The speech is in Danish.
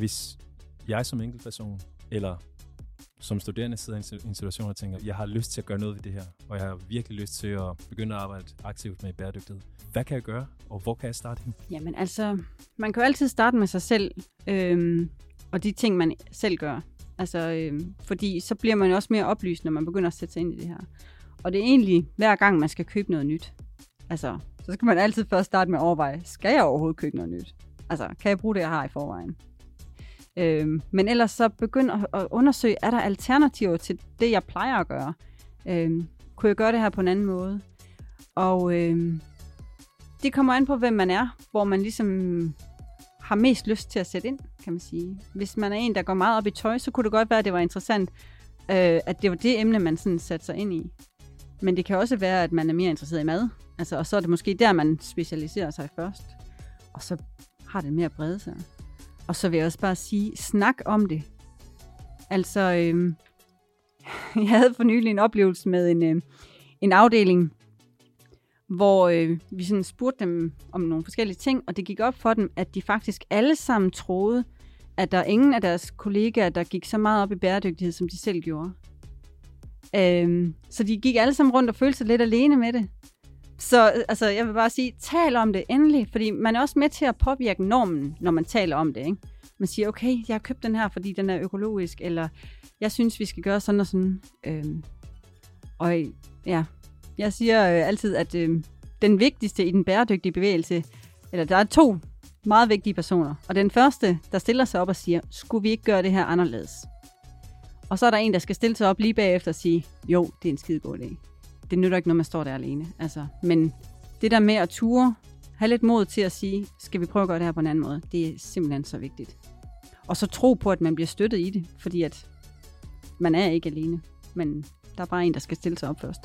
Hvis jeg som enkeltperson, eller som studerende sidder i en situation og tænker, jeg har lyst til at gøre noget ved det her, og jeg har virkelig lyst til at begynde at arbejde aktivt med bæredygtighed. Hvad kan jeg gøre, og hvor kan jeg starte hen? Jamen altså, man kan jo altid starte med sig selv, øhm, og de ting, man selv gør. Altså, øhm, fordi så bliver man jo også mere oplyst, når man begynder at sætte sig ind i det her. Og det er egentlig hver gang, man skal købe noget nyt. Altså, så skal man altid først starte med at overveje, skal jeg overhovedet købe noget nyt? Altså, kan jeg bruge det, jeg har i forvejen? Øhm, men ellers så begynd at, at undersøge, er der alternativer til det, jeg plejer at gøre? Øhm, kunne jeg gøre det her på en anden måde? Og øhm, det kommer an på, hvem man er, hvor man ligesom har mest lyst til at sætte ind, kan man sige. Hvis man er en, der går meget op i tøj, så kunne det godt være, at det var interessant, øh, at det var det emne, man sådan satte sig ind i. Men det kan også være, at man er mere interesseret i mad. Altså, og så er det måske der, man specialiserer sig først. Og så har det mere brede sig. Og så vil jeg også bare sige, snak om det. Altså, øh, jeg havde for nylig en oplevelse med en, øh, en afdeling, hvor øh, vi sådan spurgte dem om nogle forskellige ting, og det gik op for dem, at de faktisk alle sammen troede, at der er ingen af deres kollegaer, der gik så meget op i bæredygtighed, som de selv gjorde. Øhm, så de gik alle sammen rundt og følte sig lidt alene med det. Så øh, altså, jeg vil bare sige, tal om det endelig, fordi man er også med til at påvirke normen, når man taler om det. Ikke? Man siger, okay, jeg har købt den her, fordi den er økologisk, eller jeg synes, vi skal gøre sådan og sådan. Øhm, og ja, jeg siger øh, altid, at øh, den vigtigste i den bæredygtige bevægelse, eller der er to meget vigtige personer. Og den første, der stiller sig op og siger, skulle vi ikke gøre det her anderledes? Og så er der en, der skal stille sig op lige bagefter og sige, jo, det er en skidegod idé. Det nytter ikke, noget, man står der alene. Altså, men det der med at ture, have lidt mod til at sige, skal vi prøve at gøre det her på en anden måde, det er simpelthen så vigtigt. Og så tro på, at man bliver støttet i det, fordi at man er ikke alene, men der er bare en, der skal stille sig op først.